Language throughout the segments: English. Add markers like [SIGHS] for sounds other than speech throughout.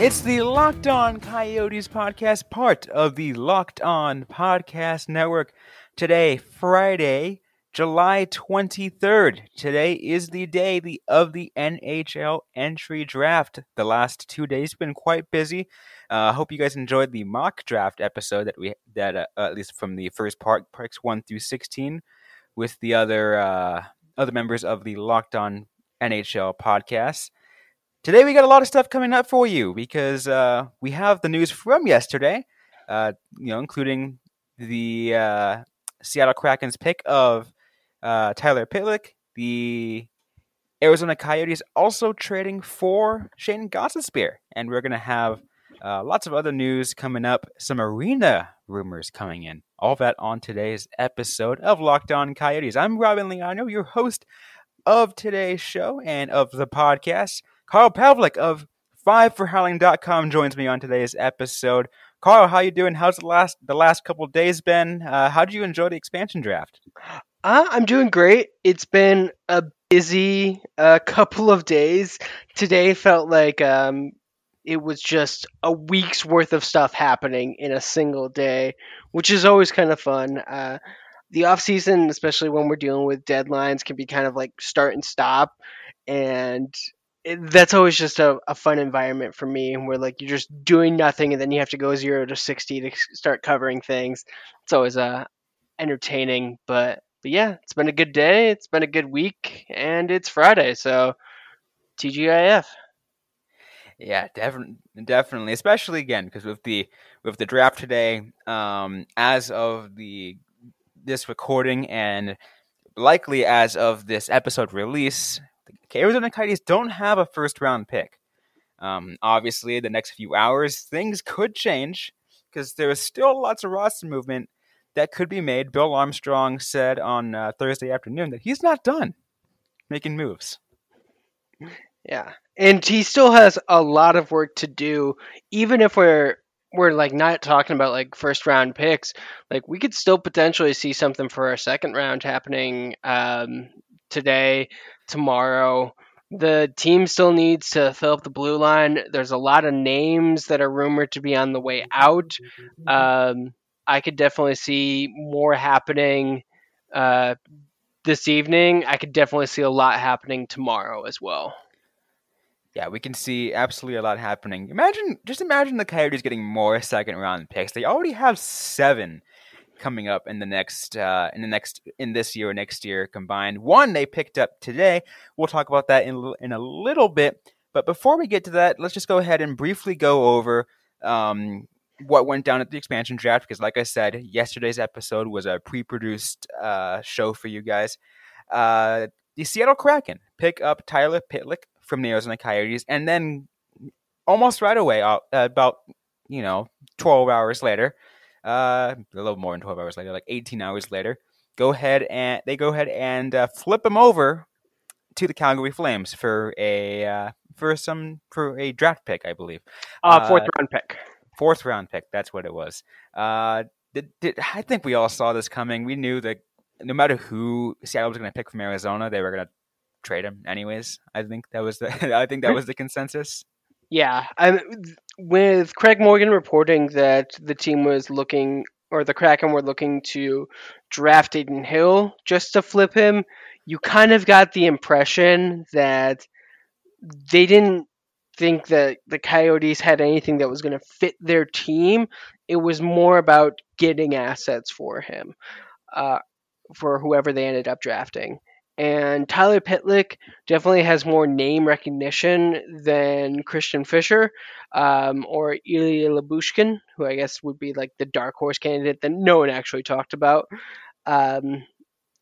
It's the Locked On Coyotes podcast, part of the Locked On Podcast Network. Today, Friday, July 23rd. Today is the day of the NHL entry draft. The last two days been quite busy. I uh, hope you guys enjoyed the mock draft episode that we that uh, at least from the first part, parts one through sixteen, with the other uh, other members of the Locked On NHL podcast. Today we got a lot of stuff coming up for you because uh, we have the news from yesterday, uh, you know, including the uh, Seattle Kraken's pick of uh, Tyler Pitlick, the Arizona Coyotes also trading for Shane Gostisbehere, and we're going to have uh, lots of other news coming up, some arena rumors coming in. All that on today's episode of Locked On Coyotes. I'm Robin Leano, your host of today's show and of the podcast. Carl Pavlik of 5forhowling.com joins me on today's episode. Carl, how you doing? How's the last the last couple days been? Uh, how do you enjoy the expansion draft? Uh, I'm doing great. It's been a busy uh, couple of days. Today felt like um, it was just a week's worth of stuff happening in a single day, which is always kind of fun. Uh, the off season, especially when we're dealing with deadlines, can be kind of like start and stop, and it, that's always just a, a fun environment for me where like you're just doing nothing and then you have to go zero to 60 to start covering things. It's always uh entertaining but but yeah it's been a good day it's been a good week and it's friday so tgif yeah definitely definitely especially again because with the with the draft today um as of the this recording and likely as of this episode release Okay, Arizona Coyotes don't have a first round pick. Um, obviously, the next few hours, things could change because there is still lots of roster movement that could be made. Bill Armstrong said on uh, Thursday afternoon that he's not done making moves. Yeah, and he still has a lot of work to do. Even if we're we're like not talking about like first round picks, like we could still potentially see something for our second round happening um, today tomorrow. The team still needs to fill up the blue line. There's a lot of names that are rumored to be on the way out. Um, I could definitely see more happening uh, this evening. I could definitely see a lot happening tomorrow as well. Yeah, we can see absolutely a lot happening. Imagine, just imagine the Coyotes getting more second round picks. They already have seven coming up in the next uh, in the next in this year or next year combined. One they picked up today. We'll talk about that in in a little bit. But before we get to that, let's just go ahead and briefly go over um, what went down at the expansion draft. Because, like I said, yesterday's episode was a pre-produced uh, show for you guys. Uh, the Seattle Kraken pick up Tyler Pitlick from the Arizona Coyotes, and then almost right away, uh, about you know, twelve hours later, uh, a little more than 12 hours later, like 18 hours later, go ahead and they go ahead and uh, flip him over to the Calgary Flames for a uh, for some for a draft pick, I believe. Uh, fourth uh, round pick. Fourth round pick. That's what it was. Uh, did, did, I think we all saw this coming. We knew that no matter who Seattle was going to pick from Arizona, they were going to trade him anyways. I think that was the [LAUGHS] I think that was the consensus. Yeah, I, with Craig Morgan reporting that the team was looking, or the Kraken were looking to draft Adin Hill just to flip him, you kind of got the impression that they didn't think that the Coyotes had anything that was going to fit their team. It was more about getting assets for him, uh, for whoever they ended up drafting. And Tyler Pitlick definitely has more name recognition than Christian Fischer um, or Ilya Lyubushkin, who I guess would be like the dark horse candidate that no one actually talked about. Um,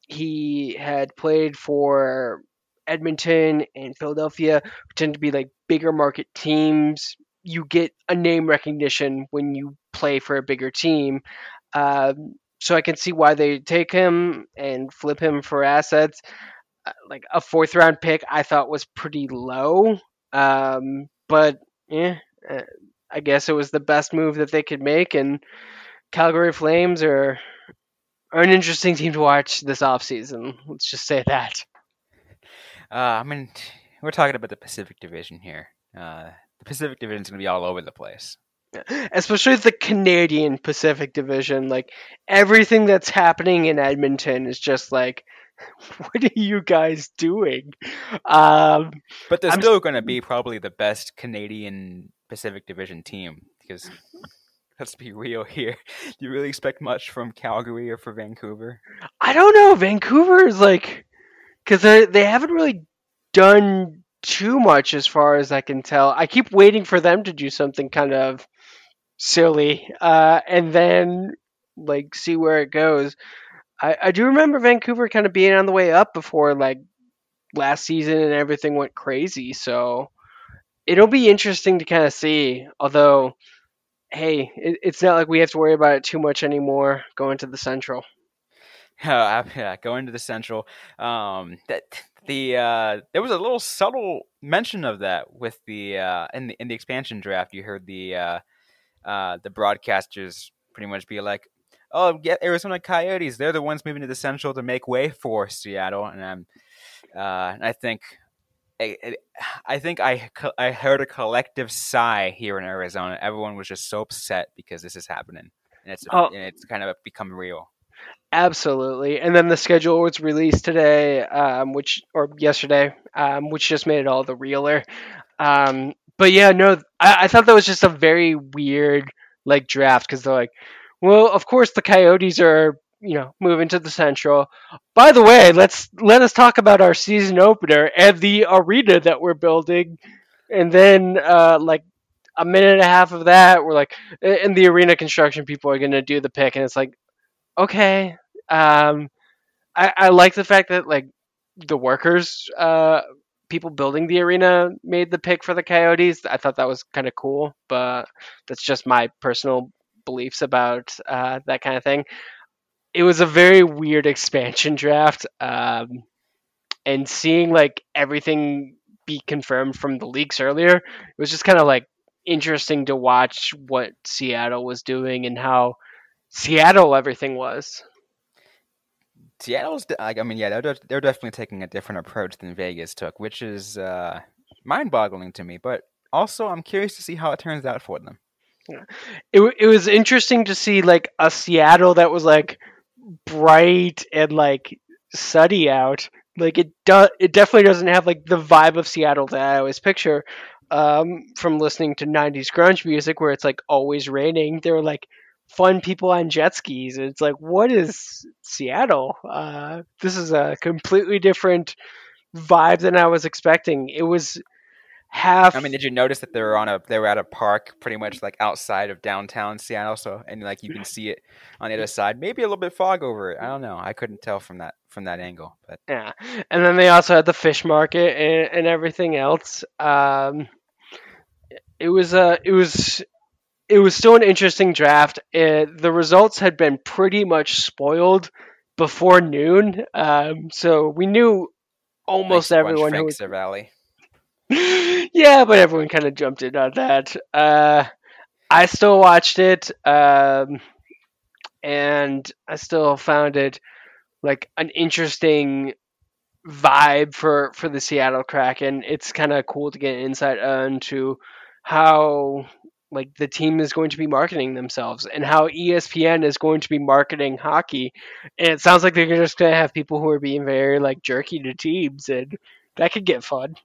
he had played for Edmonton and Philadelphia, who tend to be like bigger market teams. You get a name recognition when you play for a bigger team. Um, so I can see why they take him and flip him for assets. Uh, like a fourth round pick, I thought was pretty low, um, but yeah, uh, I guess it was the best move that they could make. And Calgary Flames are are an interesting team to watch this offseason. Let's just say that. Uh, I mean, we're talking about the Pacific Division here. Uh, the Pacific Division is going to be all over the place. Especially the Canadian Pacific Division. Like, everything that's happening in Edmonton is just like, [LAUGHS] what are you guys doing? Um, but they're I'm still going to be probably the best Canadian Pacific Division team because [LAUGHS] let's be real here. Do you really expect much from Calgary or for Vancouver? I don't know. Vancouver is like because they they haven't really done too much as far as I can tell. I keep waiting for them to do something kind of silly, uh, and then like see where it goes. I, I do remember Vancouver kind of being on the way up before like last season and everything went crazy. So it'll be interesting to kind of see. Although, hey, it, it's not like we have to worry about it too much anymore going to the Central. [LAUGHS] Uh, yeah, going to the Central. Um, that the uh, there was a little subtle mention of that with the uh, in the in the expansion draft. You heard the uh, uh, the broadcasters pretty much be like, "Oh, get Arizona Coyotes. They're the ones moving to the Central to make way for Seattle." And I'm, uh, and I think, I, I think I I heard a collective sigh here in Arizona. Everyone was just so upset because this is happening, and it's oh. and it's kind of become real. Absolutely. And then the schedule was released today, um, which or yesterday, um, which just made it all the realer. Um, but yeah, no, I, I, thought that was just a very weird like draft because they're like, well, of course the Coyotes are you know moving to the Central. By the way, let's let us talk about our season opener and the arena that we're building, and then uh, like a minute and a half of that, we're like, and the arena construction people are going to do the pick, and it's like, okay. Um, I, I like the fact that like the workers, uh, people building the arena made the pick for the Coyotes. I thought that was kind of cool, but that's just my personal beliefs about uh, that kind of thing. It was a very weird [LAUGHS] expansion draft, um, and seeing like everything be confirmed from the leaks earlier, it was just kind of like interesting to watch what Seattle was doing and how Seattle everything was. Seattle's, like I mean, yeah, they're they're definitely taking a different approach than Vegas took, which is uh, mind-boggling to me. But also, I'm curious to see how it turns out for them. Yeah. It it was interesting to see like a Seattle that was like bright and like sunny out. Like it does, it definitely doesn't have like the vibe of Seattle that I always picture um, from listening to '90s grunge music, where it's like always raining. They were like fun people on jet skis. It's like, what is Seattle? Uh, this is a completely different vibe than I was expecting. It was half. I mean, did you notice that they were on a they were at a park, pretty much like outside of downtown Seattle? So and like you can [LAUGHS] see it on the other side. Maybe a little bit fog over it. I don't know. I couldn't tell from that from that angle. But yeah, and then they also had the fish market and, and everything else. Um, it was uh, it was it was still an interesting draft. It, the results had been pretty much spoiled before noon, um, so we knew almost Thanks everyone who was Valley. [LAUGHS] yeah, but everyone kind of jumped in on that. Uh, I still watched it, um, and I still found it like an interesting vibe for for the Seattle Kraken. It's kind of cool to get insight into how like the team is going to be marketing themselves and how ESPN is going to be marketing hockey. And it sounds like they're just going to have people who are being very like jerky to teams and that could get fun.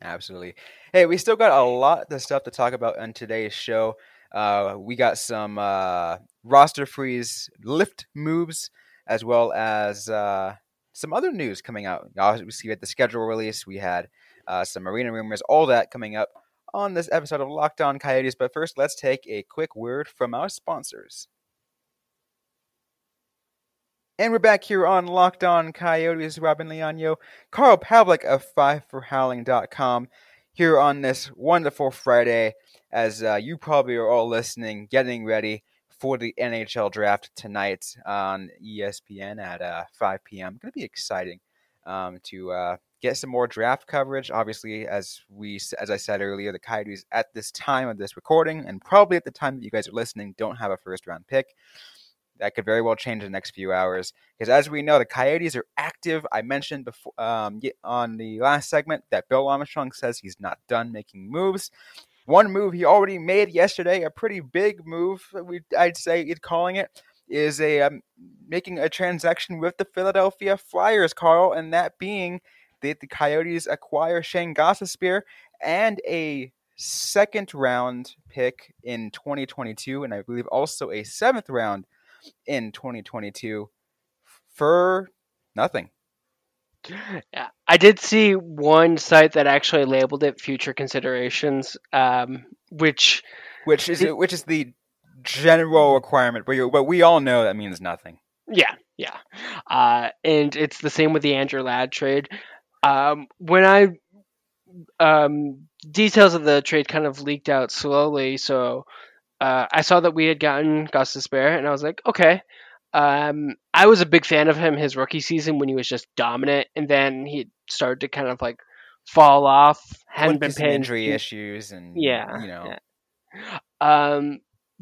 Absolutely. Hey, we still got a lot of stuff to talk about on today's show. Uh, we got some uh, roster freeze lift moves as well as uh, some other news coming out. Obviously, we had the schedule release. We had uh, some arena rumors, all that coming up on this episode of Locked On Coyotes. But first, let's take a quick word from our sponsors. And we're back here on Locked On Coyotes. Robin Leano, Carl Pavlik of 5forhowling.com here on this wonderful Friday as uh, you probably are all listening, getting ready for the NHL draft tonight on ESPN at uh, 5 p.m. Going to be exciting um, to uh, get some more draft coverage. Obviously, as we as I said earlier, the Coyotes at this time of this recording, and probably at the time that you guys are listening, don't have a first round pick. That could very well change in the next few hours because, as we know, the Coyotes are active. I mentioned before um, on the last segment that Bill Armstrong says he's not done making moves. One move he already made yesterday, a pretty big move, we I'd say calling it, is a um, making a transaction with the Philadelphia Flyers, Carl, and that being that the Coyotes acquire Shane Gostisbehere and a second round pick in 2022, and I believe also a seventh round in 2022 for nothing. I did see one site that actually labeled it future considerations, um, which which is it, which is the general requirement, but but we all know that means nothing. Yeah, yeah, uh, and it's the same with the Andrew Ladd trade. Um, when I um, details of the trade kind of leaked out slowly, so uh, I saw that we had gotten Gostisbehere, and I was like, okay, um, I was a big fan of him his rookie season when he was just dominant, and then he started to kind of like fall off. Hadn't been paying injury issues, and yeah, you know. Yeah. Um,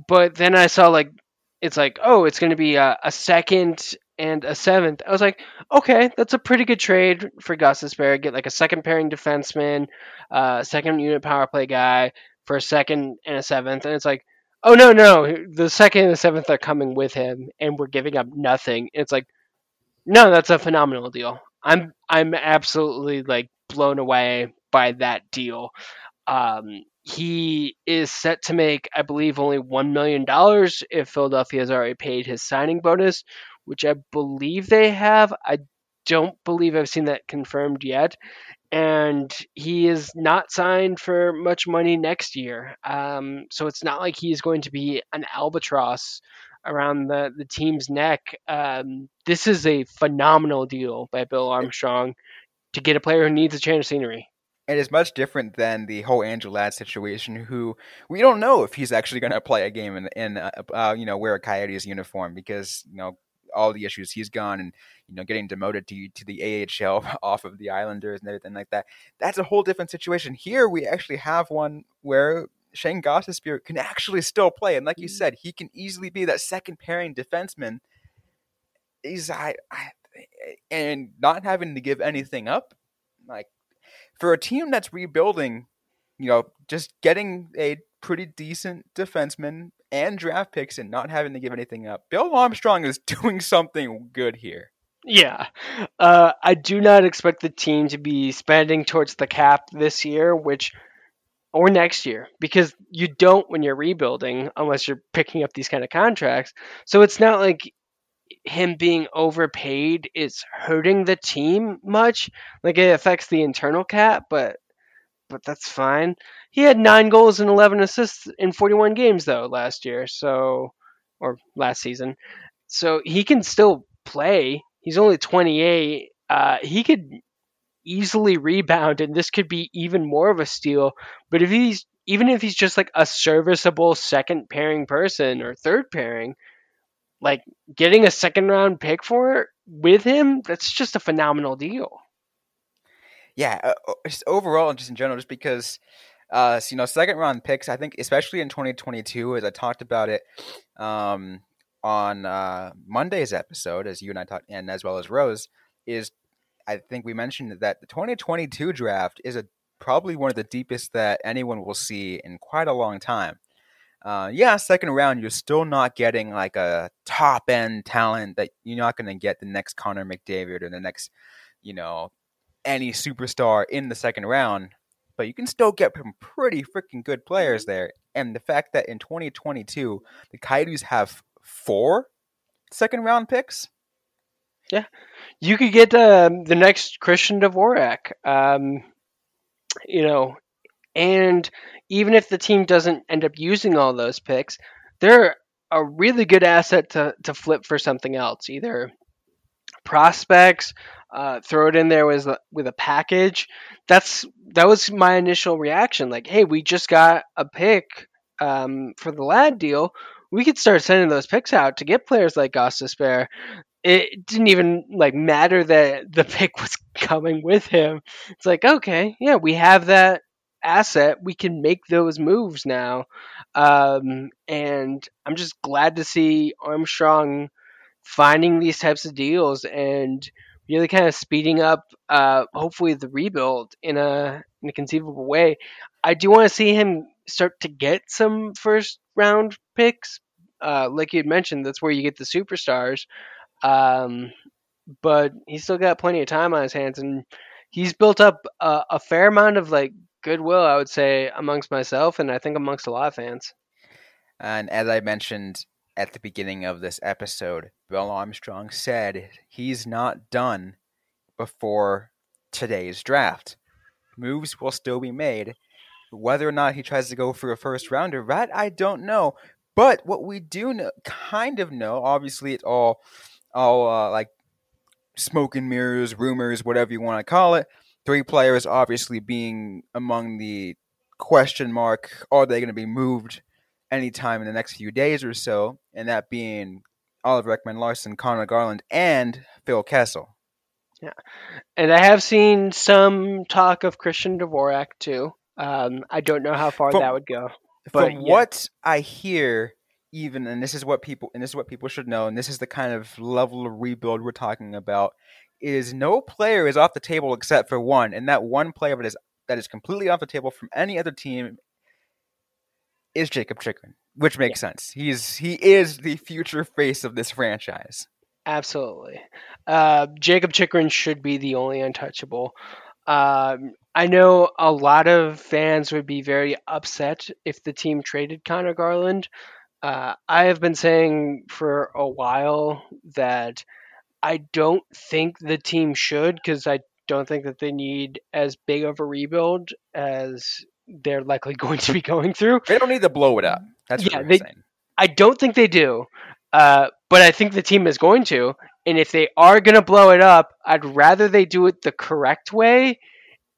but then I saw like it's like oh, it's going to be a, a, second and a seventh. I was like, okay, that's a pretty good trade for Gostisbehere. Get like a second pairing defenseman, uh, second unit power play guy for a second and a seventh, and it's like oh no no the second and the seventh are coming with him and we're giving up nothing it's like no that's a phenomenal deal i'm i'm absolutely like blown away by that deal um, he is set to make i believe only one million dollars if philadelphia has already paid his signing bonus which i believe they have i don't believe i've seen that confirmed yet and he is not signed for much money next year. Um, so it's not like he's going to be an albatross around the, the team's neck. Um, this is a phenomenal deal by Bill Armstrong to get a player who needs a change of scenery. It is much different than the whole Andrew Ladd situation, who we don't know if he's actually going to play a game in, in uh, uh, you know, wear a Coyotes uniform because, you know, all the issues he's gone and you know getting demoted to to the AHL [LAUGHS] off of the Islanders and everything like that. That's a whole different situation. Here we actually have one where Shane Gostisbehere can actually still play, and like you mm-hmm. said, he can easily be that second pairing defenseman. He's I, I and not having to give anything up, like for a team that's rebuilding, you know, just getting a pretty decent defenseman and draft picks and not having to give anything up. Bill Armstrong is [LAUGHS] doing something good here. Yeah. Uh, I do not expect the team to be spending towards the cap this year, which or next year, because you don't when you're rebuilding unless you're picking up these kind of contracts. So it's not like him being overpaid is hurting the team much. Like it affects the internal cap, but but that's fine. He had nine goals and 11 assists in 41 games though last year, so or last season. So he can still play. He's only 28. Uh, he could easily rebound, and this could be even more of a steal. But if he's even if he's just like a serviceable second pairing person or third pairing, like getting a second round pick for it with him, that's just a phenomenal deal. Yeah, uh, just overall, just in general, just because uh, you know, second round picks, I think, especially in 2022, as I talked about it um, on uh, Monday's episode, as you and I talked, and as well as Rose, is I think we mentioned that the 2022 draft is a probably one of the deepest that anyone will see in quite a long time. Uh, yeah, second round, you're still not getting like a top end talent that you're not going to get the next Connor McDavid or the next, you know, any superstar in the second round but you can still get some pretty freaking good players mm-hmm. there. And the fact that in 2022 the Coyotes have four second round picks. Yeah, you could get uh, the next Christian Dvorak. Um, you know, and even if the team doesn't end up using all those picks, they're a really good asset to to flip for something else, either prospects, uh, throw it in there with a, with a package. That's that was my initial reaction. Like, hey, we just got a pick um, for the Ladd deal. we could start sending those picks out to get players like Gostisbehere. It didn't even like matter that the [LAUGHS] pick was coming with him. It's like, okay, yeah, we have that asset. We can make those moves now. Um, and I'm just glad to see Armstrong finding these types of deals and really kind of speeding up, uh, hopefully, the rebuild in a in a conceivable way. I do want to see him start to get some first round picks. Uh, like you had mentioned, that's where you get the superstars. Um, but he's still got plenty of time on his hands, and he's built up a, a fair amount of like goodwill, I would say, amongst myself, and I think amongst a lot of fans. And as I mentioned at the beginning of this episode, Bill Armstrong said he's not done before today's draft. Moves will still be made. Whether or not he tries to go for a first rounder, that I don't know. But what we do know, kind of know, obviously it's all, all uh, like smoke and mirrors, rumors, whatever you want to call it. Three players obviously being among the question mark. Are they going to be moved anytime in the next few days or so? And that being Oliver Ekman Larson, Conor Garland, and Phil Kessel. Yeah, and I have seen some talk of Christian Dvorak too. Um, I don't know how far From- that would go. But From yeah. what I hear, even and this is what people and this is what people should know, and this is the kind of level of rebuild we're talking about, is no player is off the table except for one, and that one player that is that is completely off the table from any other team is Jakob Chychrun, which makes sense. He's he is the future face of this franchise. Absolutely. Uh, Jakob Chychrun should be the only untouchable. Um, I know a lot of fans would be very upset if the team traded Conor Garland. Uh, I have been saying for a while that I don't think the team should because I don't think that they need as big of a rebuild as they're likely [LAUGHS] going to be going through. They don't need to blow it up. That's Yeah, what they- saying. I don't think they do, uh, but I think the team is going to. And if they are going to blow it up, I'd rather they do it the correct way,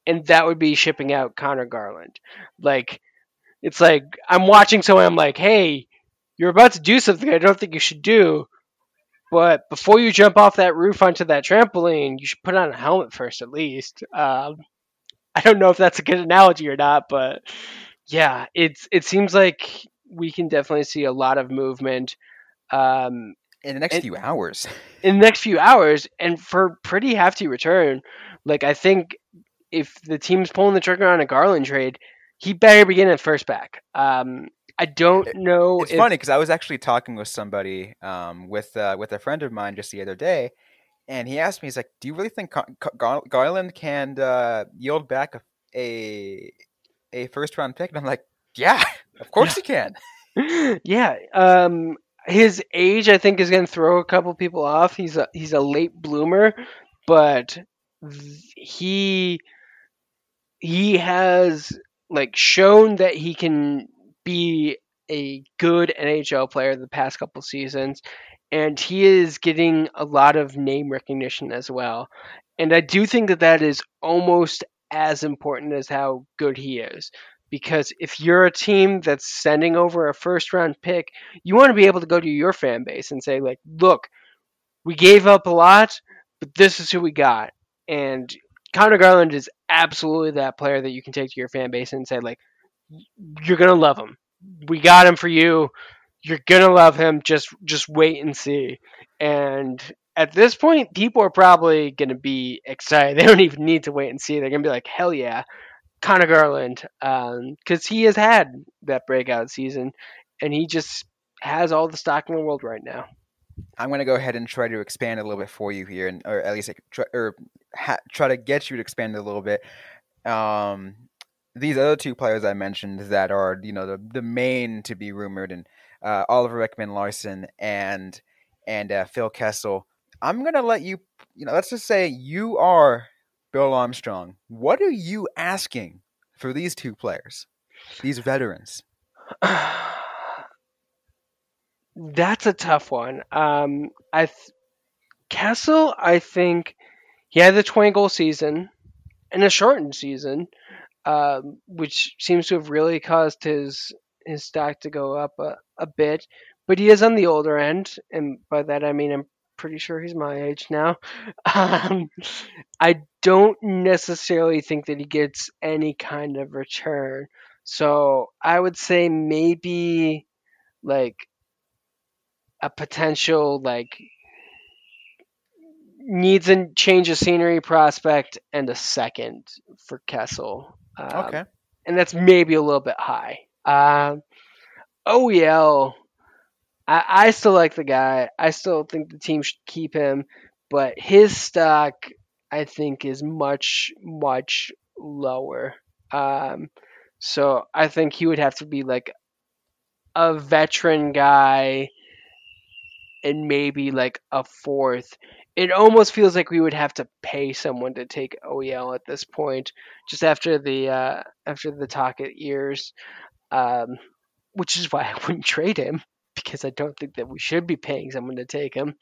and that would be shipping out Conor Garland. Like, it's like I'm watching someone. I'm like, hey, you're about to do something I don't think you should do. But before you jump off that roof onto that trampoline, you should put on a helmet first, at least. Um, I don't know if that's a good analogy or not, but yeah, it's it seems like we can definitely see a lot of movement um, In the next and- few hours. [LAUGHS] in the next few hours, and for pretty hefty return. Like I think if the team's pulling the trigger on a Garland trade, he better begin at first back. Um, I don't know. It's if, funny because I was actually talking with somebody, um, with uh, with a friend of mine just the other day, and he asked me, he's like, "Do you really think Gar- Gar- Garland can uh, yield back a, a a first round pick?" And I'm like, "Yeah, of [LAUGHS] course he can." yeah. Um, his age, I think, is going to throw a couple people off. He's a he's a late bloomer, but th- he he has like shown that he can be a good NHL player the past couple seasons, and he is getting a lot of name recognition as well. And I do think that that is almost as important as how good he is. Because if you're a team that's sending over a first round pick, you want to be able to go to your fan base and say, like, look, we gave up a lot, but this is who we got. And Conor Garland is absolutely that player that you can take to your fan base and say, like, you're gonna love him. We got him for you. You're gonna love him. Just just wait and see. And at this point, people are probably gonna be excited. [LAUGHS] They don't even need to wait and see. They're gonna be like, hell yeah, Conor Garland, because he has had that breakout season, and he just has all the stock in the world right now. I'm going to go ahead and try to expand a little bit for you here, and or at least try, or ha- try to get you to expand a little bit. Um, these other two players I mentioned that are you know the the main to be rumored, and uh, Oliver Ekman-Larsson and and uh, Phil Kessel. I'm to let you. You know, let's just say you are Bill Armstrong. What are you asking for these two players, these veterans? [SIGHS] That's a tough one. Um, I th- Kessel, I think he had the 20 goal season and a shortened season, um, which seems to have really caused his his stock to go up a, a bit. but he is on the older end, and by that I mean I'm pretty sure he's my age now. [LAUGHS] Um, I don't necessarily think that he gets any kind of return. So I would say maybe like a potential like needs a change of scenery prospect and a second for Kessel. Um, Okay. and that's maybe a little bit high. Um, OEL, I, I still like the guy. I still think the team should keep him, but his stock, I think, is much, much lower. Um, so I think he would have to be like a veteran guy and maybe like a fourth. It almost feels like we would have to pay someone to take OEL at this point, just after the uh, after the Tocchet years, um, which is why I [LAUGHS] wouldn't trade him because I don't think that we should be paying someone to take him.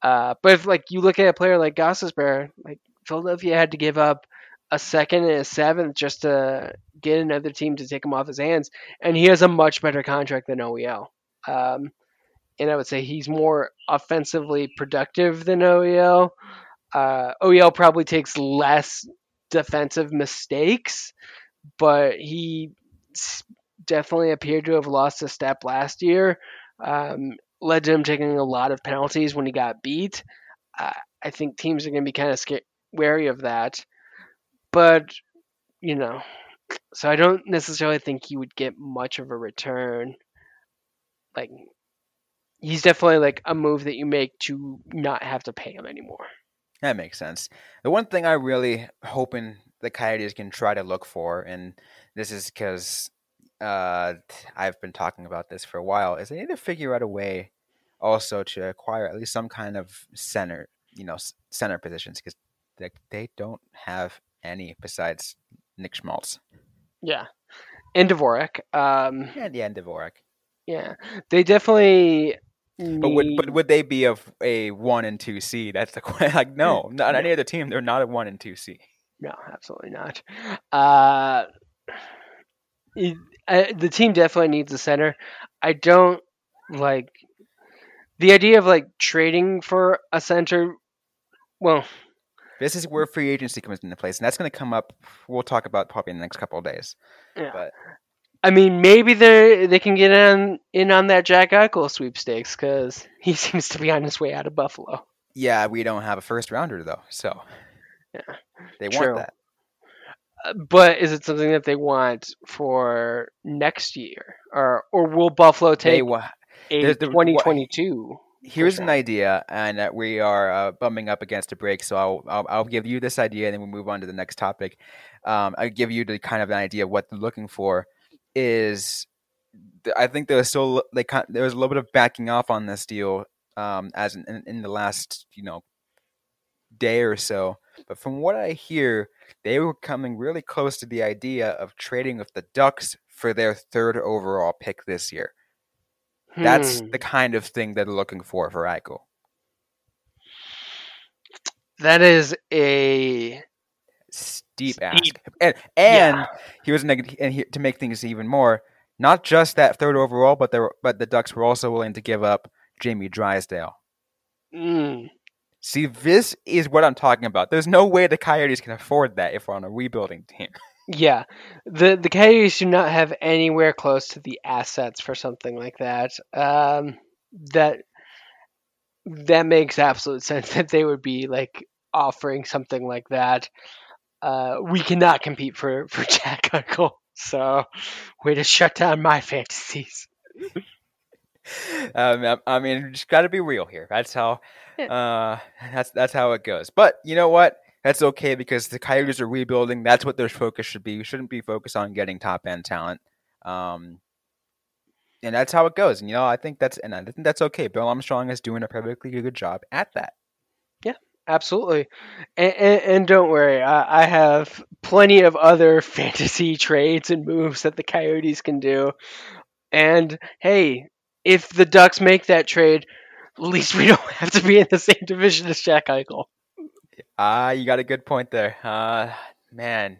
Uh, but if like you look at a player like Gostisbehere, like Philadelphia had to give up a second and a seventh just to get another team to take him off his hands, and he has a much better contract than OEL. Um, and I would say he's more offensively productive than OEL. Uh, OEL probably takes less defensive mistakes, but he definitely appeared to have lost a step last year. Um, led to him taking a lot of penalties when he got beat. Uh, I think teams are going to be kind of wary of that. But, you know, so I don't necessarily think he would get much of a return. Like, he's definitely like a move that you make to not have to pay him anymore. That makes sense. The one thing I really hoping the Coyotes can try to look for, and this is because uh, I've been talking about this for a while, is they need to figure out a way also to acquire at least some kind of center, you know, center positions because they, they don't have any besides Nick Schmaltz Yeah. And Dvorak. Um, and yeah, and Dvorak. yeah. They definitely. But would but would they be of a one and two C? That's the [LAUGHS] question. Like no, not any other team. They're not a one and two C. No, absolutely not. Uh, it, uh, the team definitely needs a center. I don't like the idea of like trading for a center. Well, This is where free agency comes into place, and that's going to come up. We'll talk about probably in the next couple of days. Yeah. But I mean, maybe they they can get in in on that Jack Eichel sweepstakes because he [LAUGHS] seems to be on his way out of Buffalo. yeah, we don't have a first rounder though, so Yeah, they true. want that. Uh, But is it something that they want for next year, or or will Buffalo take wa- a what- 2022? Here's an idea, and uh, we are uh, bumping up against a break, so I'll, I'll I'll give you this idea, and then we'll move on to the next topic. Um, I'll give you the kind of an idea of what they're looking for. Is I think there was still they kind there was a little bit of backing off on this deal um, as in, in, the last you know day or so. But from what I hear, they were coming really close to the idea of trading with the Ducks for their third overall pick this year. That's Hmm. the kind of thing that they're looking for for Eichel. that is a steep, Steep. ask. And and Yeah. he was neg- and he, to make things even more, not just that third overall, but they but the Ducks were also willing to give up Jamie Drysdale. mm, See, this is what I'm talking about. There's no way the Coyotes can afford that if we're on a rebuilding team. [LAUGHS] yeah. The the Coyotes do not have anywhere close to the assets for something like that. Um, that that makes absolute [LAUGHS] sense that they would be like offering something like that. Uh, we cannot compete for for [LAUGHS] Jack Eichel, so way to shut down my fantasies. um, I, I mean, just got to be real here. That's how. Uh, that's that's how it goes. But you know what? That's okay because the Coyotes are rebuilding. That's what their focus should be. We shouldn't be focused on getting top end talent. Um, and that's how it goes. And you know, I think that's and I think that's okay. Bill Armstrong is doing a perfectly good job at that. Absolutely, and, and, and don't worry, I, I have plenty of other [LAUGHS] fantasy trades and moves that the Coyotes can do. And hey, if the Ducks make that trade, at least we [LAUGHS] don't have to be in the same division as Jack Eichel. Ah, you got a good point there. Uh, man,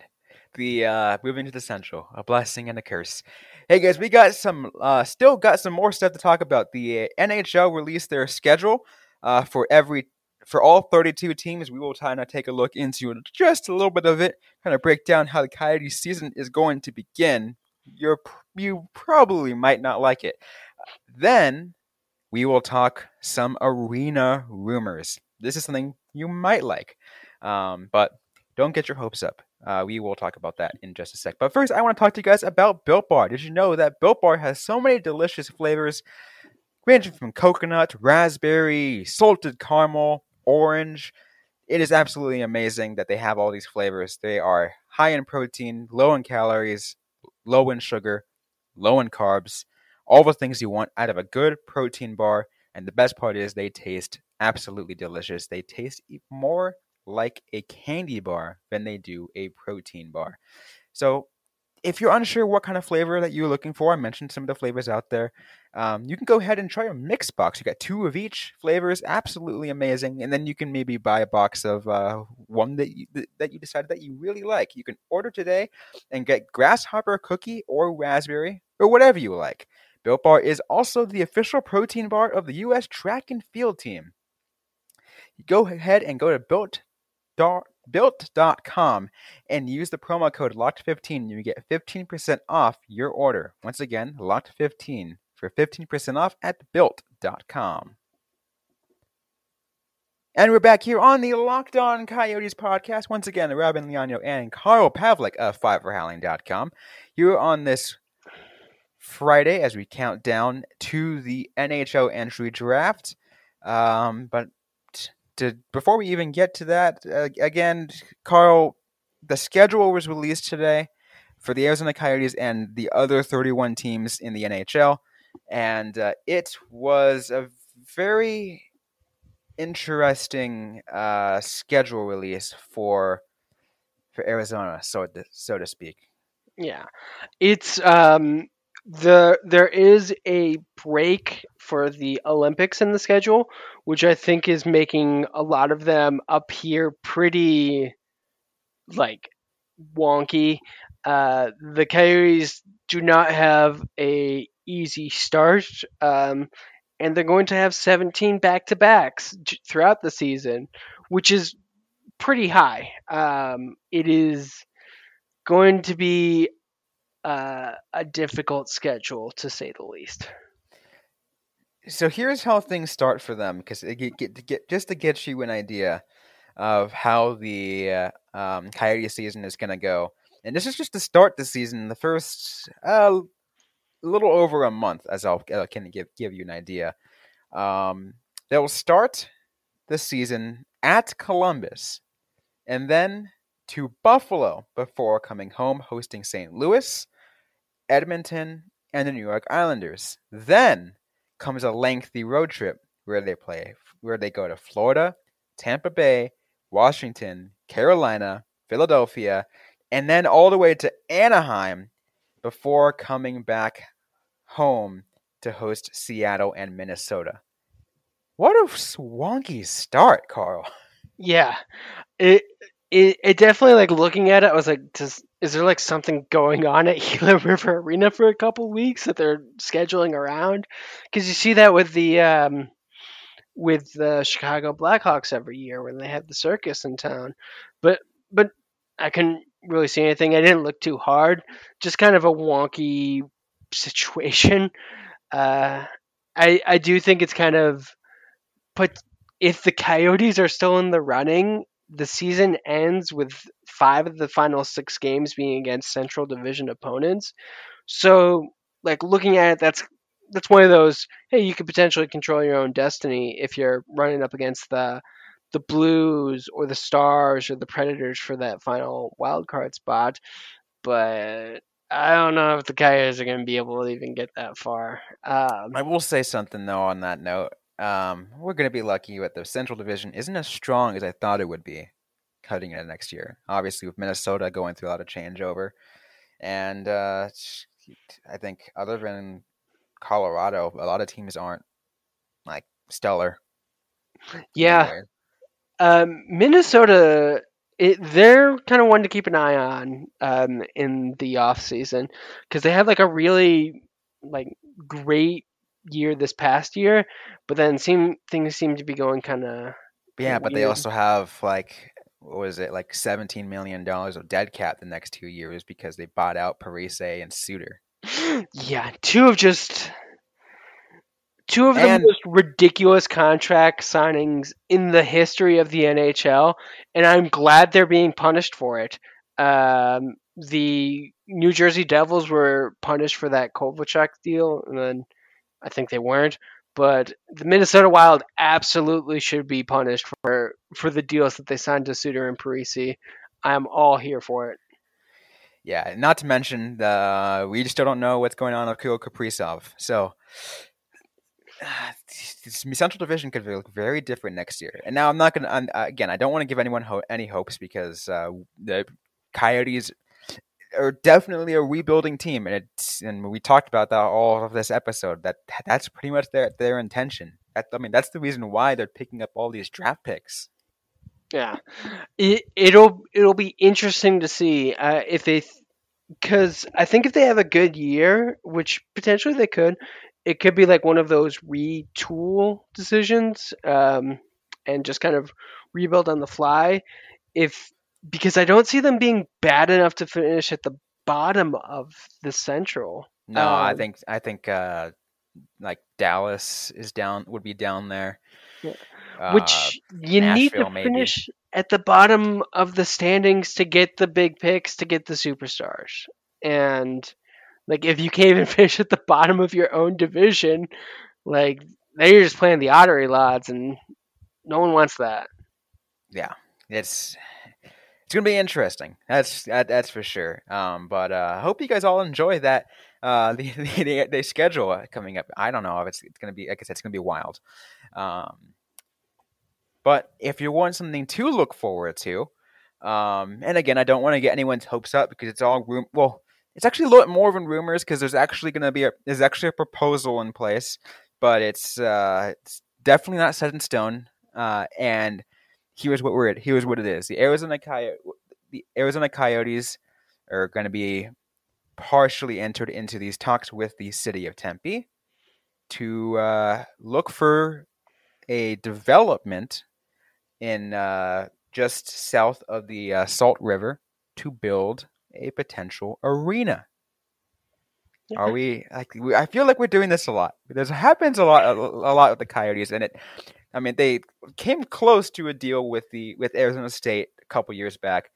the uh, moving to the Central, a blessing and a curse. Hey guys, we got some, uh, still got some more stuff to talk about. The uh, NHL released their schedule uh, for every, for all 32 teams. We will kind of take a look into just a little bit of it, kind of break down how the Coyote season is going to begin. You're, you probably might not like it. Then we will talk some arena rumors. This is something you might like, um, but don't get your hopes up. Uh, we will talk about that in just a sec. But first, I want to talk to you guys about Built Bar. Did you know that Built Bar has so many delicious flavors, ranging from coconut, raspberry, salted caramel, orange? It is absolutely amazing that they have all these flavors. They are high in protein, low in calories, low in sugar, low in carbs, all the things you want out of a good protein bar. And the best part is they taste absolutely delicious. They taste more like a candy bar than they do a protein bar. So if you're unsure what kind of flavor that you're looking for, I mentioned some of the flavors out there. Um, you can go ahead and try a mix box. You got two of each flavors, absolutely amazing. And then you can maybe buy a box of uh, one that you, that you decided that you really like. You can order today and get grasshopper cookie or raspberry or whatever you like. Built Bar is also the official protein bar of the U.S. track and field team. Go ahead and go to built built.com and use the promo code locked15 you get 15% off your order once again locked15 for 15% off at built.com and we're back here on the Locked On Coyotes podcast. Once again, Robin Leano and Carl Pavlik of FiveForHowling.com. Here on this Friday as we count down to the NHL entry draft. Um, but to before we even get to that, uh, again, Carl, the schedule was released today for the Arizona Coyotes and the other 31 teams in the NHL, and uh, it was a very interesting uh, schedule release for for Arizona, so to, so to speak. Yeah, it's um, the there is a break for the Olympics in the schedule, which I think is making a lot of them appear pretty like wonky. Uh, the Coyotes do not have a easy start, um, and they're going to have 17 back to backs throughout the season, which is pretty high. Um, it is going to be uh, a difficult schedule to say the least. So here's how things start for them, because to get just to get you an idea of how the uh, um, Coyote season is going to go. And this is just to start the season, the first uh, little over a month, as I'll uh, can give give you an idea. Um, they will start the season at Columbus, and then to Buffalo before coming home, hosting St. Louis, Edmonton, and the New York Islanders. Then comes a lengthy road trip where they play where they go to Florida, Tampa Bay, Washington, Carolina, Philadelphia, and then all the way to Anaheim before coming back home to host Seattle and Minnesota. What a swanky start, Carl. Yeah. It it, it definitely like looking at it, I was like, does is there like something going on at [LAUGHS] Gila River Arena for a couple weeks that they're scheduling around? Because you see that with the um, with the Chicago Blackhawks every year when they have the circus in town, but but I couldn't really see anything. I didn't look too hard, just kind of a wonky situation. Uh, I I do think it's kind of put if the Coyotes are still in the running the season ends with five of the final six games being against Central Division opponents. So, like looking at it, that's that's one of those. Hey, you could potentially control your own destiny if you're running up against the the Blues or the Stars or the Predators for that final wild card spot. But I don't know if the Coyotes are going to be able to even get that far. Um, I will say something though on that note. Um, we're going to be lucky that the Central Division isn't as strong as I thought it would be cutting it next year. Obviously, with Minnesota going through a lot of changeover, and uh, I think other than Colorado, a lot of teams aren't like stellar. Yeah, um, Minnesota it, they're kind of one to keep an eye on um, in the off season because they had like a really like great year this past year, but then seem things seem to be going kind of Yeah, but they also have like what was it like seventeen million dollars of dead cap the next two years because they bought out Parise and Suter. [GASPS] yeah, two of just two of the And- most ridiculous contract signings in the history of the NHL, and I'm glad they're being punished for it. Um, the New Jersey Devils were punished for that Kovalchuk deal, and then I think they weren't. But the Minnesota Wild absolutely should be punished for for the deals that they signed to Suter and Parise. I'm all here for it. Yeah, not to mention the we still don't know what's going on with Kirill Kaprizov. So this [SIGHS] Central Division could look very different next year. And now I'm not I'm, uh, again. I don't want to give anyone ho- any hopes because uh, the Coyotes are definitely a rebuilding team, and it's and we talked about that all of this episode. That that's pretty much their their intention. That, I mean, that's the reason why they're picking up all these draft picks. Yeah, it it'll it'll be interesting to see uh, if they, because I think if they have a good year, which potentially they could, it could be like one of those retool decisions, um, and just kind of rebuild on the fly. If because I don't see them being bad enough to finish at the bottom of the Central. No, I Um, think I think uh, like Dallas is down would be down there. Yeah. Uh, which you need to maybe. finish at the bottom of the standings to get the big picks to get the superstars and like if you can't even [LAUGHS] finish at the bottom of your own division like then you're just playing the lottery odds and no one wants that yeah, it's it's gonna be interesting. That's that, that's for sure. Um, but uh, I hope you guys all enjoy that. Uh, [LAUGHS] the the, the schedule coming up. I don't know if it's, it's gonna be. Like I said, it's gonna be wild. Um, but if you want something to look forward to, um, and again, I don't want to get anyone's hopes up because it's all room. Well, it's actually a little more than rumors because there's actually gonna be a there's actually a proposal in place, but it's uh, it's definitely not set in stone. Uh, and here's what we're at. Here's what it is. The Arizona Coyote, the Arizona Coyotes are going to be partially entered into these talks with the city of Tempe to uh, look for a development in uh, just south of the uh, Salt River to build a potential arena. Are we like? We, I feel like we're doing this a lot. This happens a lot, a, a lot with the Coyotes, and it. I mean, they came close to a deal with the with Arizona State a couple years back.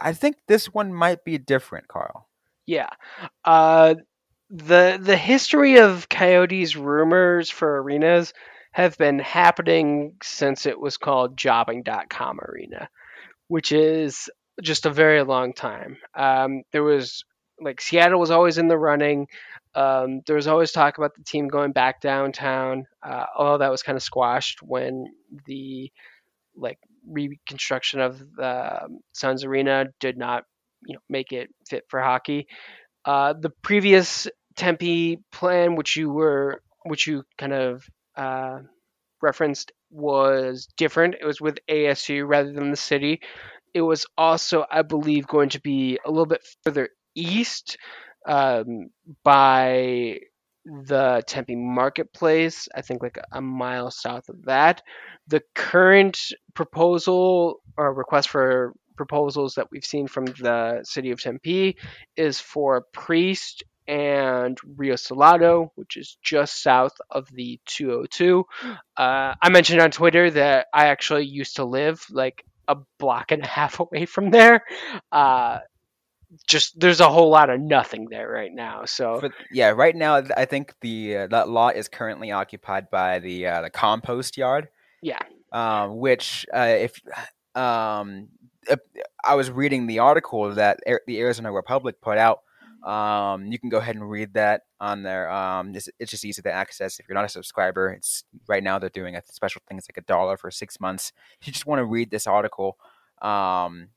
I think this one might be different, Carl. yeah uh the the history of coyotes rumors for arenas have been happening since it was called Jobing.com arena which is just a very long time um, there was like seattle was always in the running um, there was always talk about the team going back downtown uh, although that was kind of squashed when the like reconstruction of the um, suns arena did not you know make it fit for hockey uh, the previous Tempe plan, which you were, which you kind of uh, referenced, was different. It was with ASU rather than the city. It was also, I believe, going to be a little bit further east um, by the Tempe Marketplace. I think like a mile south of that. The current proposal or request for proposals that we've seen from the city of Tempe is for Priest and Rio Salado, which is just south of the 202. Uh, I mentioned on Twitter that I actually used to live like a block and a half [LAUGHS] away from there. Uh, just there's a whole lot of nothing there right now. So yeah, right now I think the uh, that lot is currently occupied by the uh, the compost yard. Yeah. Um, which uh, if um, uh, I was reading the article that Air- the Arizona Republic put out. Um, you can go ahead and read that on there. Um, it's, it's just easy to access if you're not a subscriber. It's right now they're doing a special thing. It's like a dollar for six months. If you just want to read this article, um,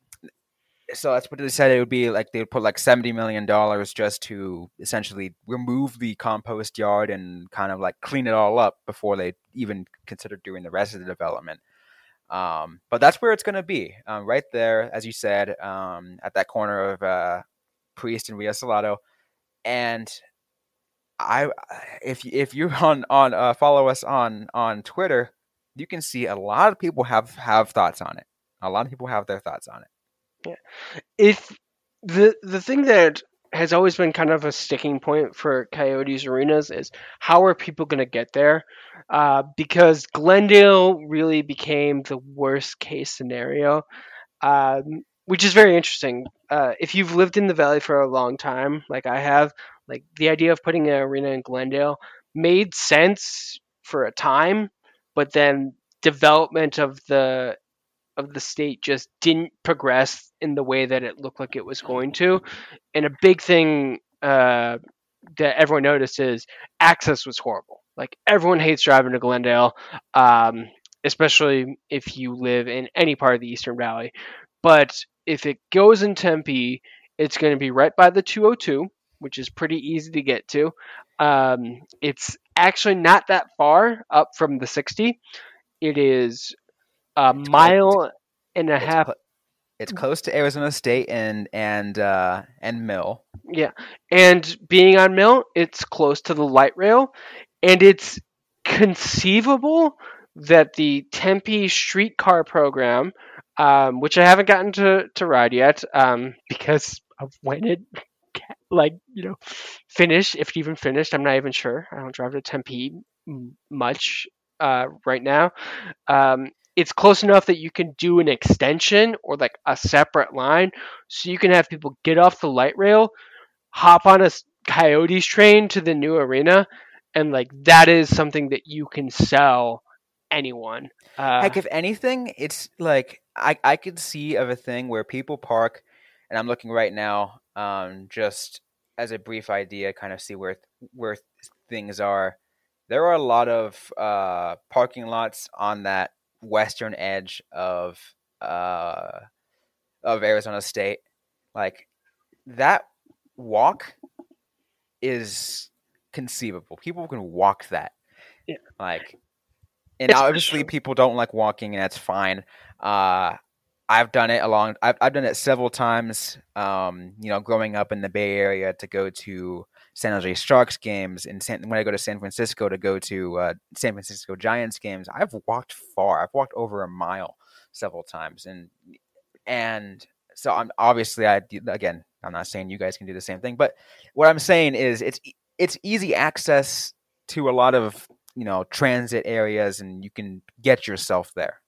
so that's what they said it would be like they would put like 70 million dollars just to essentially remove the compost yard and kind of like clean it all up before they even consider doing the rest of the development Um, but that's where it's going to be, um, right there, as you said, um, at that corner of uh, Priest and Rio Salado. And I, if if you [LAUGHS] on on uh, follow us on on Twitter, you can see a lot of people have have thoughts on it. A lot of people have their thoughts on it. Yeah, if the the thing that has always been kind of a sticking point for Coyotes arenas is how are people going to get there? Uh, because Glendale really became the worst case scenario, um, which is very interesting. Uh, if you've lived in the valley for a long time, like I have, like the idea of putting an arena in Glendale made sense for a time, but then development of the of the state just didn't progress in the way that it looked like it was going to. And a big thing uh, that everyone noticed is access was horrible. Like everyone hates driving to Glendale, um, especially if you live in any part of the Eastern Valley. But if it goes in Tempe, it's going to be right by the 202, which is pretty easy to get to. Um, it's actually not that far up from the 60. It is a mile and a half. It's close to Arizona State and and uh, and Mill. Yeah, and being on Mill, it's close to the light rail, and it's conceivable that the Tempe streetcar program, um, which I haven't gotten to, to ride yet, um, [LAUGHS] because of when it, [LAUGHS] like you know, finished. If even finished, I'm not even sure. I don't drive to Tempe much uh, right now. Um, it's close enough that you can do an extension or like a separate line, so you can have people get off the light rail hop on a Coyotes train to the new arena, and like that is something that you can sell anyone. Uh, Heck, if anything, it's like I I could see of a thing where people park, and I'm looking right now, um, just as a brief idea, kind of see where where things are. There are a lot of uh, parking lots on that western edge of uh, of Arizona State. Like that walk is conceivable. People can walk that. Yeah. Like and Especially- obviously people don't like walking and that's fine. Uh I've done it along I've I've done it several times um you know growing up in the Bay Area to go to San Jose Sharks games and San, when I go to San Francisco to go to uh, San Francisco Giants games I've walked far I've walked over a mile several times and and so I'm obviously I again I'm not saying you guys can do the same thing but what I'm saying is it's it's easy access to a lot of you know transit areas and you can get yourself there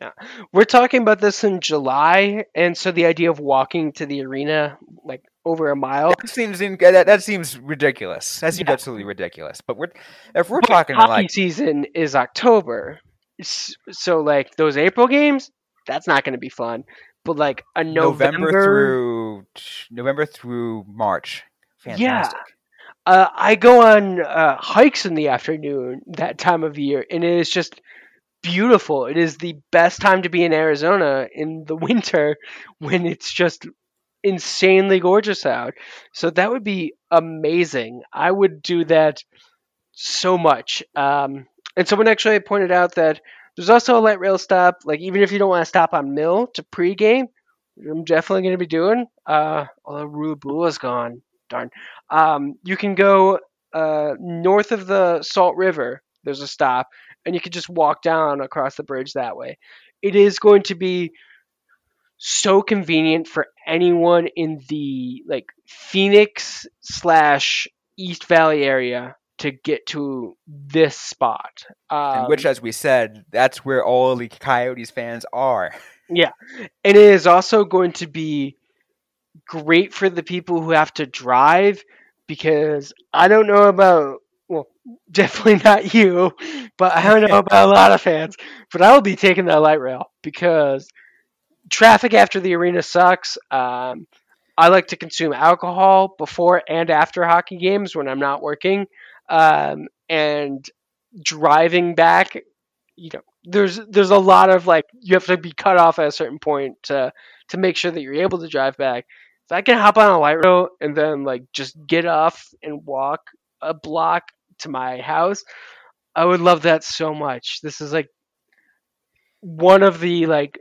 Yeah. we're talking about this in July, and so the idea of walking to the arena like over a mile. that seems in, that, that seems ridiculous that seems Yeah. absolutely ridiculous but we're if we're But talking hockey like season is October, so like those April games, that's not going to be fun. But like a November, November, through November through March fantastic uh, I go on uh, hikes in the afternoon that time of year, and it is just beautiful. It is the best time to be in Arizona in the [LAUGHS] winter when it's just insanely gorgeous out. So that would be amazing. I would do that so much. Um, and someone actually pointed out that there's also a light rail stop. Like even if you don't want to stop on Mill to pregame, I'm definitely going to be doing. Uh, although Rula Bula's gone, darn. Um, you can go uh, north of the Salt River. There's a stop, and you can just walk down across the bridge that way. It is going to be so convenient for anyone in the like Phoenix slash East Valley area to get to this spot. Um, and which as we said that's where all the coyotes fans are yeah. and it is also going to be great for the people who have to drive because I don't know about well [LAUGHS] definitely not you but I don't know [LAUGHS] about a lot of fans but I will be taking that light rail because traffic after the arena sucks um, I like to consume alcohol before and after hockey games when I'm not working um, and driving back you know there's there's a lot of like you have to be cut off at a certain point to to make sure that you're able to drive back. If I can hop on a light rail and then like just get off and walk a block to my house, I would love that so much. This is like one of the like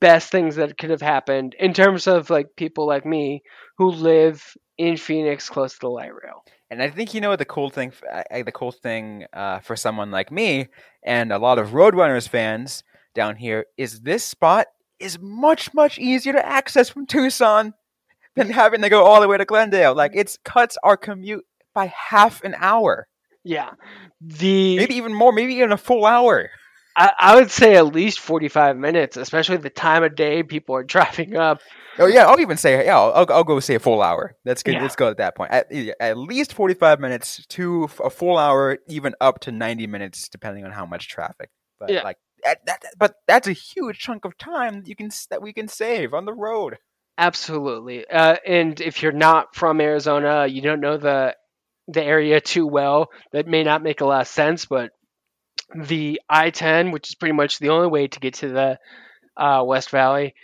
best things that could have happened in terms of like people like me who live in Phoenix close to the light rail. And I think you know the cool thing, the cool thing uh, for someone like me and a lot of Roadrunners fans down here is this spot is much much easier to access from Tucson than having to go all the way to Glendale. Like it cuts our commute by half an hour. Yeah, the maybe even more, maybe even a full hour. I, I would say at least forty-five minutes, especially the time of day people are [LAUGHS] driving up. Oh yeah, I'll even say yeah. I'll, I'll go say a full hour. That's good. Yeah. Let's go at that point. At, at least forty-five minutes to a full hour, even up to ninety minutes, depending on how much traffic. But yeah. like that, that, but that's a huge chunk of time you can that we can save on the road. Absolutely. Uh, and if you're not from Arizona, you don't know the the area too well. That may not make a lot of sense, but the I-10, which is pretty much the only way to get to the uh, West Valley,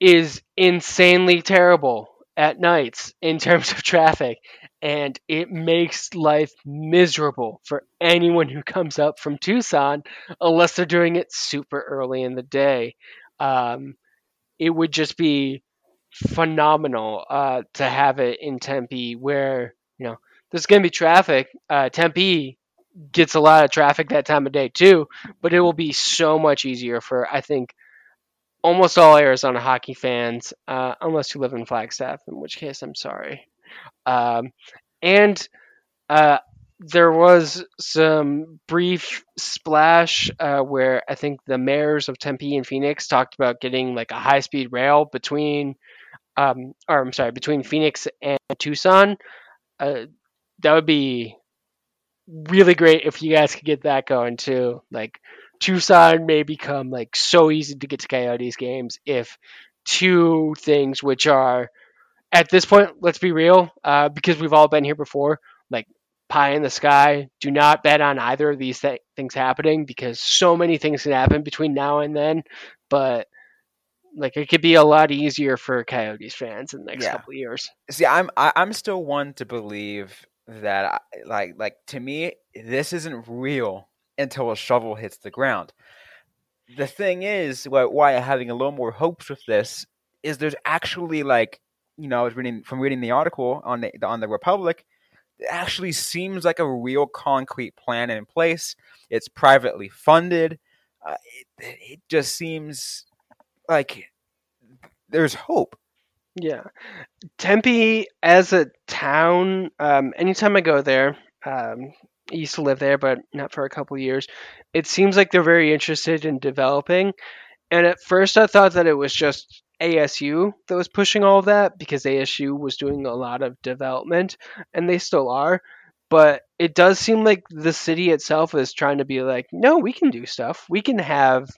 is insanely terrible at nights in terms of traffic, and it makes life miserable for anyone who comes up from Tucson, unless they're doing it super early in the day. Um, it would just be phenomenal uh, to have it in Tempe, where you know there's going to be traffic. Uh, Tempe gets a lot of traffic that time of day too, but it will be so much easier for I think almost all Arizona hockey fans, uh, unless you live in Flagstaff, in which case I'm sorry. Um, and uh, there was some brief splash uh, where I think the mayors of Tempe and Phoenix talked about getting like a high speed rail between, um, or I'm sorry, between Phoenix and Tucson. Uh, that would be really great if you guys could get that going too. Like Tucson may become like so easy to get to Coyotes games if two things which are at this point, let's be real, uh, because we've all been here before, like pie in the sky. Do not bet on either of these th- things happening because so many things can happen between now and then. But like it could be a lot easier for Coyotes fans in the next yeah. couple years. See, I'm I, am i am still one to believe that I, like like to me this isn't real until a shovel hits the ground. The thing is, why I'm having a little more hopes with this is there's actually like you know I was reading from reading the article on the on the Republic. It actually seems like a real concrete plan in place. It's privately funded. Uh, it, it just seems like there's hope. Yeah. Tempe as a town, um, anytime I go there, um, I used to live there, but not for a couple years. It seems like they're very interested in developing. And at first, I thought that it was just ASU that was pushing all of that because ASU was doing a lot of development, and they still are. But it does seem like the city itself is trying to be like, no, we can do stuff. We can have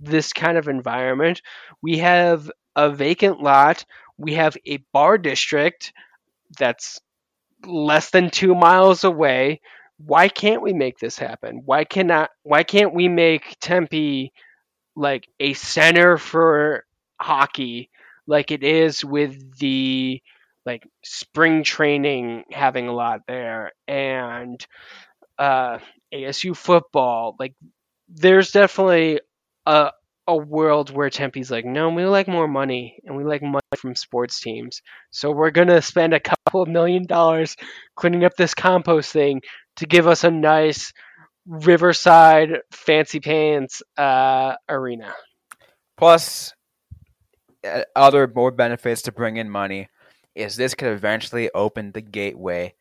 this kind of environment. We have a vacant lot we have a bar district that's less than two miles away. Why can't we make this happen? Why cannot? Why can't we make Tempe like a center for hockey, like it is with the like spring training having a lot there and uh, ASU football? Like, there's definitely a a world where Tempe's like, no, we like more money and we like money from sports teams. So we're going to spend a couple of million dollars cleaning up this compost thing to give us a nice Riverside fancy pants uh, arena. Plus, uh, other more benefits to bring in money is this could eventually open the gateway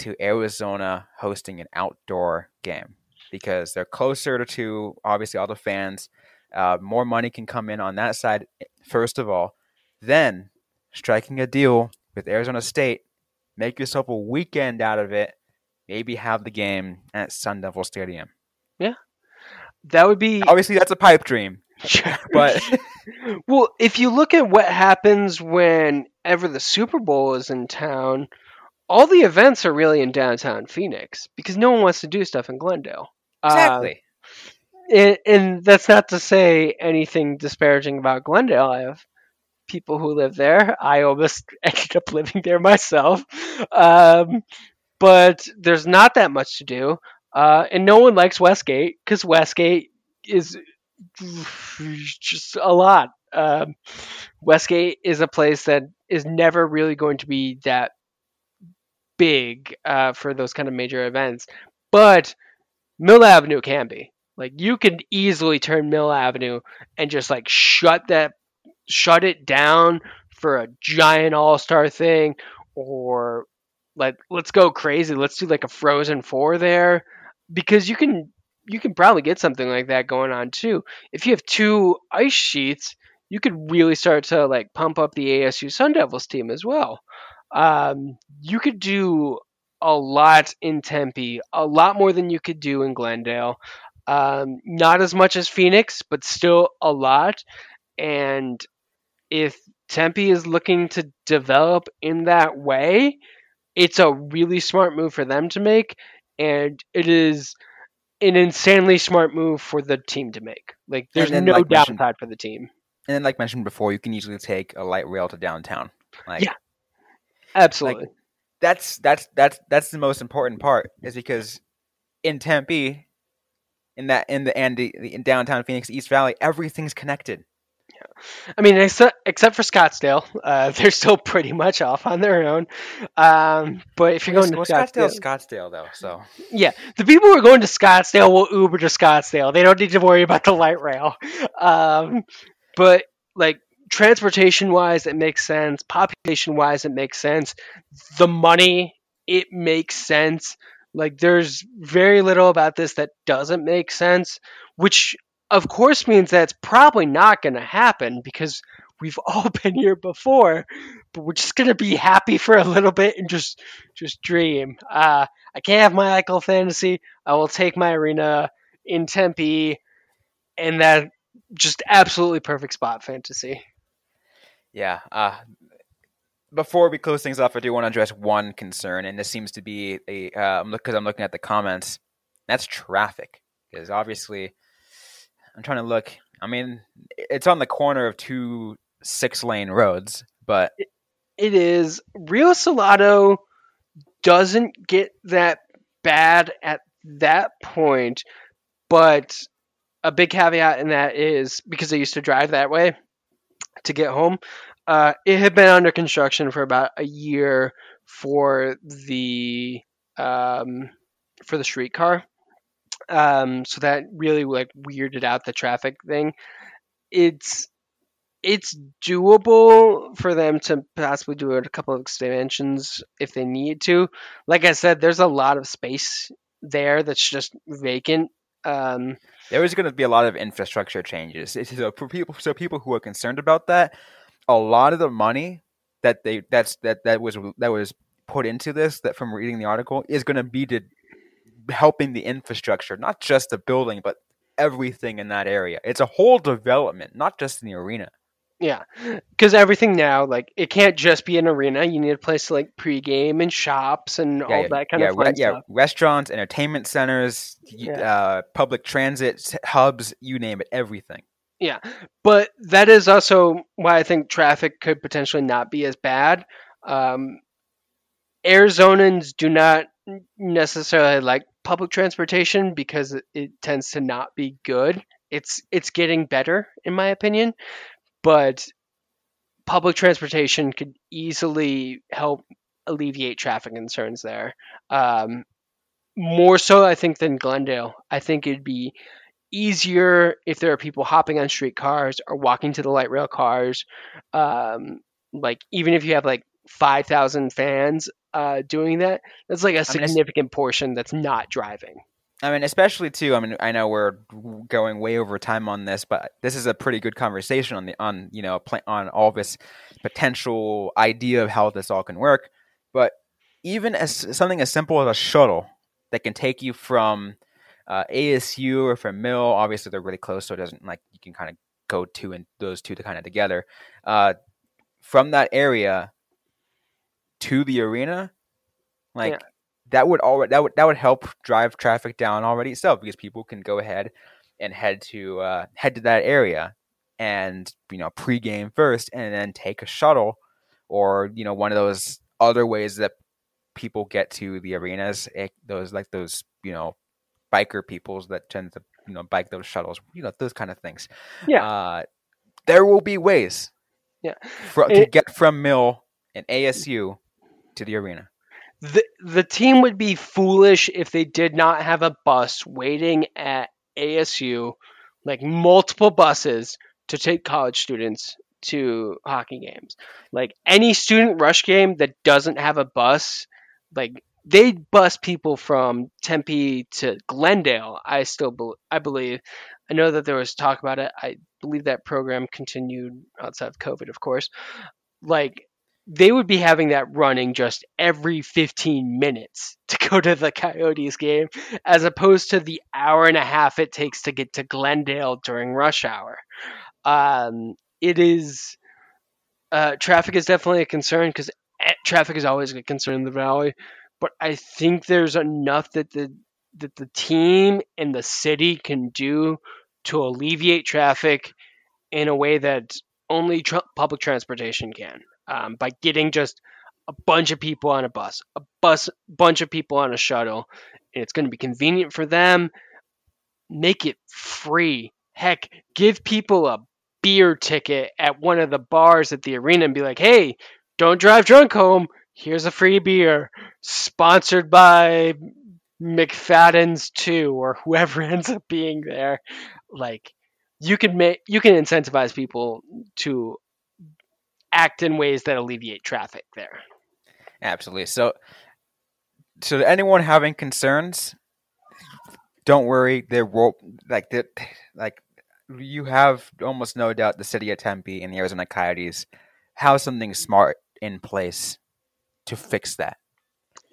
to Arizona hosting an outdoor game because they're closer to obviously all the fans uh, more money can come in on that side, first of all. Then striking a deal with Arizona State, make yourself a weekend out of it. Maybe have the game at Sun Devil Stadium. Yeah, that would be [LAUGHS] obviously that's a pipe dream. but [LAUGHS] well, if you look at what happens whenever the Super Bowl is in town, all the events are really in downtown Phoenix because no one wants to do stuff in Glendale. Exactly. Uh, and, and that's not to say anything disparaging about Glendale. I have people who live there. I almost [LAUGHS] ended up living there myself. Um, but there's not that much to do. Uh, and no one likes Westgate because Westgate is [SIGHS] just a lot. Um, Westgate is a place that is never really going to be that big uh, for those kind of major events, but Mill Avenue can be. Like you can easily turn Mill Avenue and just like shut that, shut it down for a giant all star thing, or like let's go crazy. Let's do like a Frozen Four there, because you can you can probably get something like that going on too. If you have two ice sheets, you could really start to like pump up the ASU Sun Devils team as well. Um, you could do a lot in Tempe, a lot more than you could do in Glendale. Um, not as much as Phoenix, but still a lot. And if Tempe is looking to develop in that way, it's a really smart move for them to make. And it is an insanely smart move for the team to make. Like, there's then, no like downside for the team. And then, like mentioned before, you can easily take a light rail to downtown. Like, Yeah. Absolutely. that's that's that's that's the most important part is because in Tempe, in that in the and in downtown Phoenix East Valley, everything's connected. Yeah. I mean, except, except for Scottsdale, uh, [LAUGHS] they're still pretty much off on their own. Um, but if you're going to well, Scottsdale, Scottsdale, Scottsdale though, so yeah, the people who are going to Scottsdale will Uber to Scottsdale. They don't need to worry about the light rail. Um, but like transportation wise, it makes sense. Population wise, it makes sense. The money, it makes sense. Like there's very little about this that doesn't make sense, which of course means that's probably not going to happen because we've [LAUGHS] all been here before. But we're just gonna be happy for a little bit and just just dream. Uh, I can't have my Eichel fantasy. I will take my arena in Tempe, and that just absolutely perfect spot fantasy. yeah. Uh, before we close things off, I do want to address one concern, and this seems to be a um, because I'm looking at the comments. That's traffic, because obviously, I'm trying to look. I mean, it's on the corner of two six lane roads, but It is Rio Salado doesn't get that bad at that point, but a big caveat in that is because I used to drive that way to get home. Uh, it had been under construction for about a year for the um, for the streetcar, um, so that really like weirded out the traffic thing. It's it's doable for them to possibly do a couple of expansions if they need to. Like I said, there's a lot of space there that's just vacant. Um, there is going to be a lot of infrastructure changes. [LAUGHS] So for people, so people who are concerned about that, a lot of the money that they that's that that was that was put into this that from reading the article is going to be to helping the infrastructure, not just the building, but everything in that area. It's a whole development, not just in the arena. yeah, because everything now, like it can't just be an arena. You need a place to like pregame and shops and all yeah, that kind yeah, of fun re- yeah, restaurants, entertainment centers, Yeah. uh, public transit hubs, you name it, everything. Yeah, but that is also why I think traffic could potentially not be as bad. Um, Arizonans do not necessarily like public transportation because it, tends to not be good. It's it's getting better in my opinion, but public transportation could easily help alleviate traffic concerns there. Um, more so, I think, than Glendale. I think it'd be easier if there are people hopping on streetcars or walking to the light rail cars. Um, like even if you have like five thousand fans uh, doing that, that's like a mean, it's- significant portion that's not driving. I mean, especially too. I mean, I know we're going way over time on this, but this is a pretty good conversation on the on you know on all this potential idea of how this all can work. But even as something as simple as a shuttle that can take you from uh, ASU or from Mill, obviously they're really close, so it doesn't like you can kind of go two and those two to kind of together uh, from that area to the arena, like Yeah. that would already that would that would help drive traffic down already itself because people can go ahead and head to uh, head to that area and you know pregame first and then take a shuttle or you know one of those other ways that people get to the arenas eh, those like those you know biker peoples that tend to you know bike those shuttles, you know those kind of things. Yeah. Uh, there will be ways. Yeah. For, to It- get from Mill and ASU to the arena. the the team would be foolish if they did not have a bus waiting at ASU, like multiple buses to take college students to hockey games. Like any student rush game that doesn't have a bus, like they bus people from Tempe to Glendale. I still bel I believe. I know that there was talk about it. I believe that program continued outside of COVID, of course. Like they would be having that running just every 15 minutes to go to the Coyotes game, as opposed to the hour and a half it takes to get to Glendale during rush hour. Um, it is uh, traffic is definitely a concern because traffic is always a concern in the valley. But I think there's enough that the that the team and the city can do to alleviate traffic in a way that only tr- public transportation can um, by getting just a bunch of people on a bus, a bus, bunch of people on a shuttle, and it's going to be convenient for them. Make it free. Heck, give people a beer ticket at one of the bars at the arena and be like, "Hey, don't drive drunk home. Here's a free beer, sponsored by McFadden's too, or whoever [LAUGHS] ends up being there." Like, you can make you can incentivize people to act in ways that alleviate traffic there. Absolutely. So, so anyone having concerns, don't worry. There will like that, like you have almost no doubt the city of Tempe and the Arizona Coyotes have something smart in place to fix that.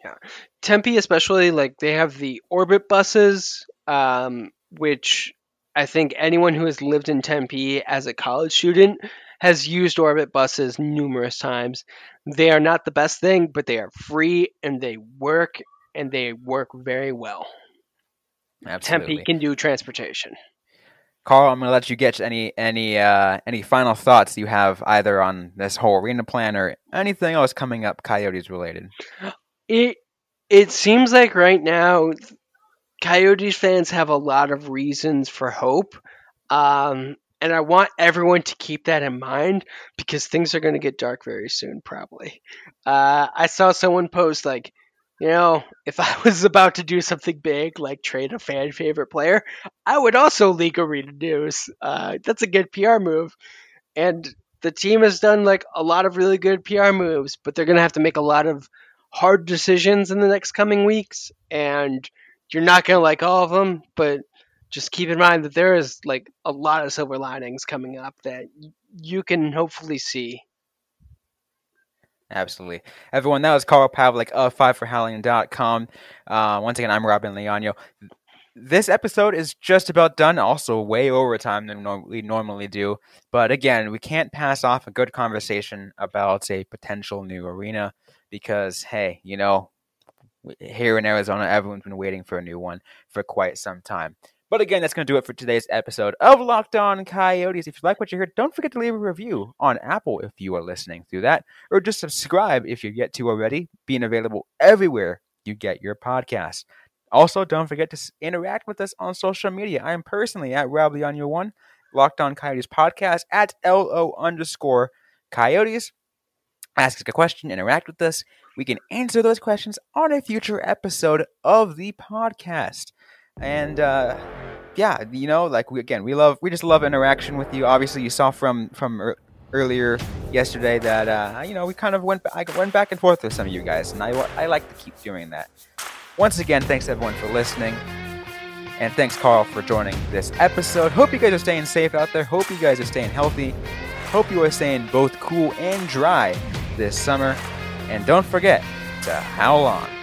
Yeah, Tempe, especially, like they have the orbit buses, um, which I think anyone who has lived in Tempe as a college student has used orbit buses numerous times. They are not the best thing, but they are free and they work and they work very well. Absolutely. Tempe can do transportation. Carl, I'm going to let you get any any uh, any final thoughts you have either on this whole arena plan or anything else coming up Coyotes related. It it seems like right now Coyotes fans have a lot of reasons for hope. Um, and I want everyone to keep that in mind because things are going to get dark very soon, probably. Uh, I saw someone post, like, you know, if I [LAUGHS] was about to do something big, like trade a fan favorite player, I would also leak Arena News. Uh, that's a good PR move. And the team has done, like, a lot of really good PR moves, but they're going to have to make a lot of hard decisions in the next coming weeks. And you're not going to like all of them, but just keep in mind that there is like a lot of silver linings coming up that you can hopefully see. Absolutely. Everyone, that was Carl Pavlik of 5forhowling.com. Uh, once again, I'm Robin Leano. This episode is just about done, also way over time than we normally do. But again, we can't pass off a good conversation about a potential new arena because, hey, you know, here in Arizona, everyone's been waiting for a new one for quite some time. But again, that's going to do it for today's episode of Locked On Coyotes. If you like what you heard, don't forget to leave a review on Apple if you are listening through that, or just subscribe if you get to already, being available everywhere you get your podcast. Also, don't forget to interact with us on social media. I am personally at Rob Leano One, Locked On Coyotes Podcast at LO underscore Coyotes. Ask us a question, interact with us. We can answer those questions on a future episode of the podcast. And uh, yeah, you know, like we again, we love, we just love interaction with you. Obviously, you saw from from ear- earlier yesterday that uh, you know we kind of went, I went back and forth with some of you guys, and I I like to keep doing that. Once again, thanks everyone for listening. And thanks, Carl, for joining this episode. Hope you guys are staying safe out there. Hope you guys are staying healthy. Hope you are staying both cool and dry this summer. And don't forget to howl on.